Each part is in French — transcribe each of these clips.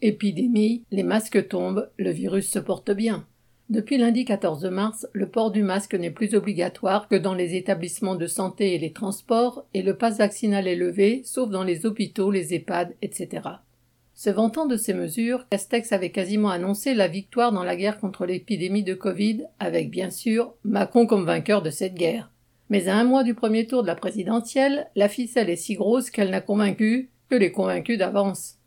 Épidémie, les masques tombent, le virus se porte bien. Depuis lundi 14 mars, le port du masque n'est plus obligatoire que dans les établissements de santé et les transports, et le pass vaccinal est levé, sauf dans les hôpitaux, les EHPAD, etc. Se vantant de ces mesures, Castex avait quasiment annoncé la victoire dans la guerre contre l'épidémie de Covid, avec bien sûr Macron comme vainqueur de cette guerre. Mais à un mois du premier tour de la présidentielle, la ficelle est si grosse qu'elle n'a convaincu que les convaincus d'avance.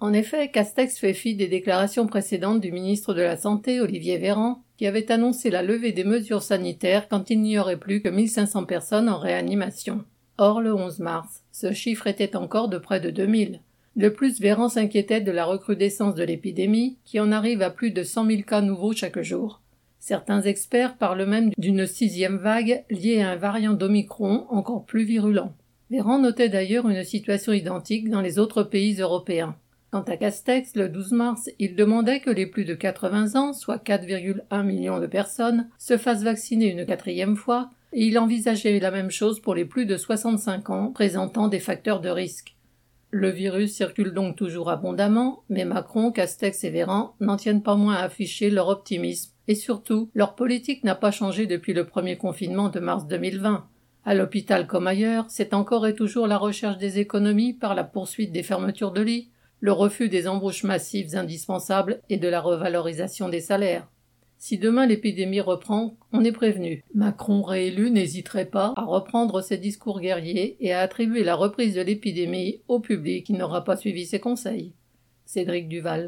En effet, Castex fait fi des déclarations précédentes du ministre de la Santé, Olivier Véran, qui avait annoncé la levée des mesures sanitaires quand il n'y aurait plus que 1500 personnes en réanimation. Or, le 11 mars, ce chiffre était encore de près de 2000. De plus, Véran s'inquiétait de la recrudescence de l'épidémie, qui en arrive à plus de 100 000 cas nouveaux chaque jour. Certains experts parlent même d'une sixième vague liée à un variant d'Omicron encore plus virulent. Véran notait d'ailleurs une situation identique dans les autres pays européens. Quant à Castex, le 12 mars, il demandait que les plus de 80 ans, soit 4,1 millions de personnes, se fassent vacciner une quatrième fois, et il envisageait la même chose pour les plus de 65 ans présentant des facteurs de risque. Le virus circule donc toujours abondamment, mais Macron, Castex et Véran n'en tiennent pas moins à afficher leur optimisme, et surtout, leur politique n'a pas changé depuis le premier confinement de mars 2020. À l'hôpital comme ailleurs, c'est encore et toujours la recherche des économies par la poursuite des fermetures de lits, le refus des embauches massives indispensables et de la revalorisation des salaires. Si demain l'épidémie reprend, on est prévenu. Macron réélu n'hésiterait pas à reprendre ses discours guerriers et à attribuer la reprise de l'épidémie au public qui n'aura pas suivi ses conseils. Cédric Duval.